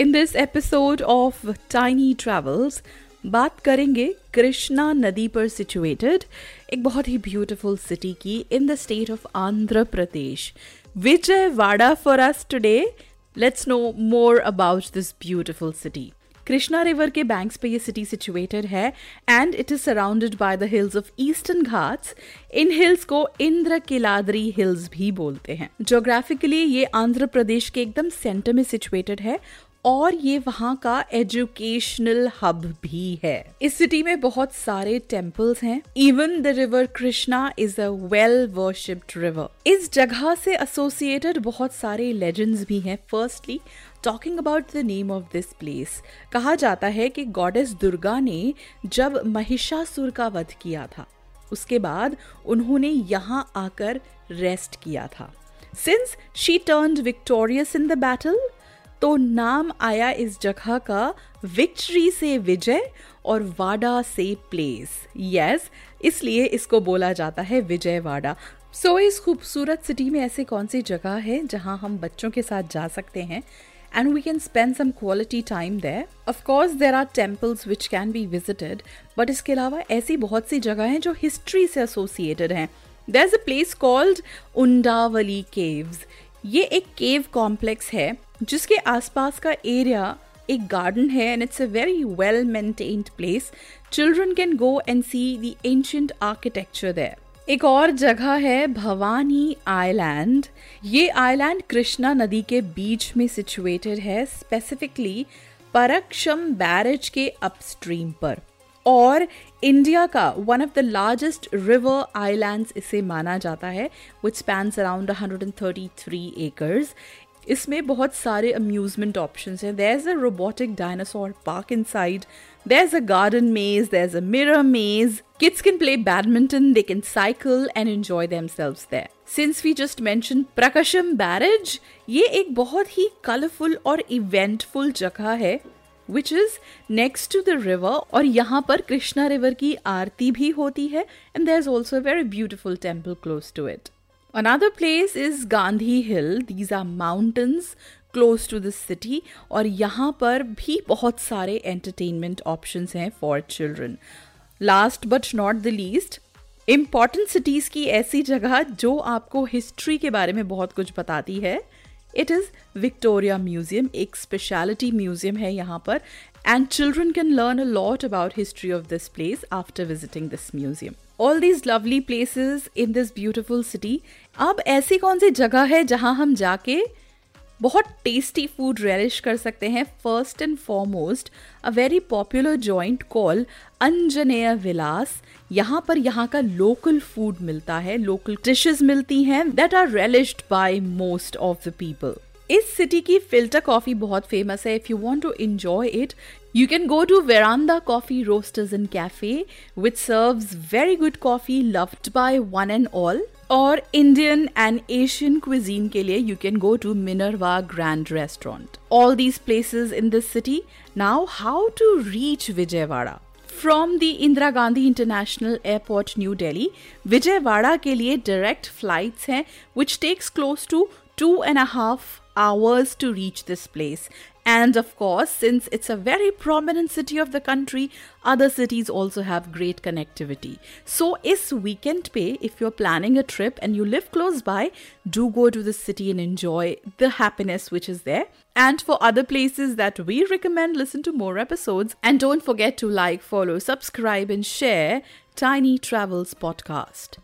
In this episode of Tiny Travels, बात करेंगे कृष्णा नदी पर सिचुएटेड एक बहुत ही ब्यूटीफुल सिटी की in the state of Andhra Pradesh Vijayawada for us today let's know more about this beautiful city Krishna river के banks पे ये सिटी सिचुएटेड है and it is surrounded by the hills of Eastern Ghats in hills को Indra किलादरी hills भी बोलते हैं। Geographically ये आंध्र प्रदेश के एकदम सेंटर में सिचुएटेड है और ये वहाँ का एजुकेशनल हब भी है। इस सिटी में बहुत सारे टेम्पल्स हैं। Even the river Krishna is a well worshipped river इस जगह से एसोसिएटेड बहुत सारे लेजेंड्स भी हैं। Firstly talking about the name of this place कहा जाता है कि गॉडेस दुर्गा ने जब महिषासुर का वध किया था, उसके बाद उन्होंने यहाँ आकर रेस्ट किया था। Since she turn victorious in the battle तो नाम आया इस जगह का विक्ट्री से विजय और वाडा से प्लेस यस इसलिए इसको बोला जाता है विजयवाड़ा सो so, इस खूबसूरत सिटी में ऐसे कौन सी जगह है जहाँ हम बच्चों के साथ जा सकते हैं? And we can spend some quality time there. Of course, there are temples which can be visited, but इसके अलावा ऐसी बहुत सी जगह हैं जो हिस्ट्री से एसोसिएटेड हैं. There's a place called Undavalli caves ये एक केव कॉम्प्लेक्स है, जिसके आसपास का एरिया एक गार्डन है and it's a very well maintained place children can go and see the ancient architecture there एक और जगह है भवानी आइलैंड ये आइलैंड कृष्णा नदी के बीच में सिचुएटेड है स्पेसिफिकली परक्षम बैरेज के अपस्ट्रीम पर। और इंडिया का one of the largest river islands इसे माना जाता है विच स्पैंस अराउंड 133 एकर्स इसमें बहुत सारे अम्यूजमेंट ऑप्शन हैं. There is a robotic dinosaur park inside there is a garden maze there is a mirror maze kids can play badminton they can cycle and enjoy themselves there since we just mention Prakasam barrage ये एक बहुत ही colourful और eventful जगह है. Which is next to the river और यहाँ पर कृष्णा रिवर की आरती भी होती है and there is also a very beautiful temple close to it Another place is Gandhi Hill. These are mountains close to the city और यहाँ पर भी बहुत सारे एंटरटेनमेंट options हैं for children. Last but not the least important cities की ऐसी जगह जो आपको हिस्ट्री के बारे में बहुत कुछ बताती है इट इज़ विक्टोरिया म्यूज़ियम एक स्पेशलिटी म्यूज़ियम है यहाँ पर and children can learn a lot about history of this place after visiting this museum all these lovely places in this beautiful city अब ऐसी कौन सी जगह है जहाँ हम जाके बहुत टेस्टी फ़ूड रेलिश कर सकते हैं. First and foremost a very popular joint call Anjaneya Vilas यहाँ पर यहाँ का लोकल फ़ूड मिलता है. लोकल डिशेज मिलती हैं that are relished by most of the people इस सिटी की फ़िल्टर कॉफ़ी बहुत फ़ेमस है. If you want to enjoy it You can go to Veranda Coffee Roasters and Cafe, which serves very good coffee loved by one and all. और Indian and Asian cuisine के लिए you can go to Minerva grand restaurant all these places in this city now how to reach Vijayawada from the Indira Gandhi international airport new Delhi Vijayawada के लिए direct flights हैं which takes close to two and half hours to reach this place. And of course, since it's a very prominent city of the country, other cities also have great connectivity. So, is weekend pay, if you're planning a trip and you live close by, do go to the city and enjoy the happiness which is there. And for other places that we recommend, listen to more episodes. And don't forget to like, follow, subscribe, and share Tiny Travels Podcast.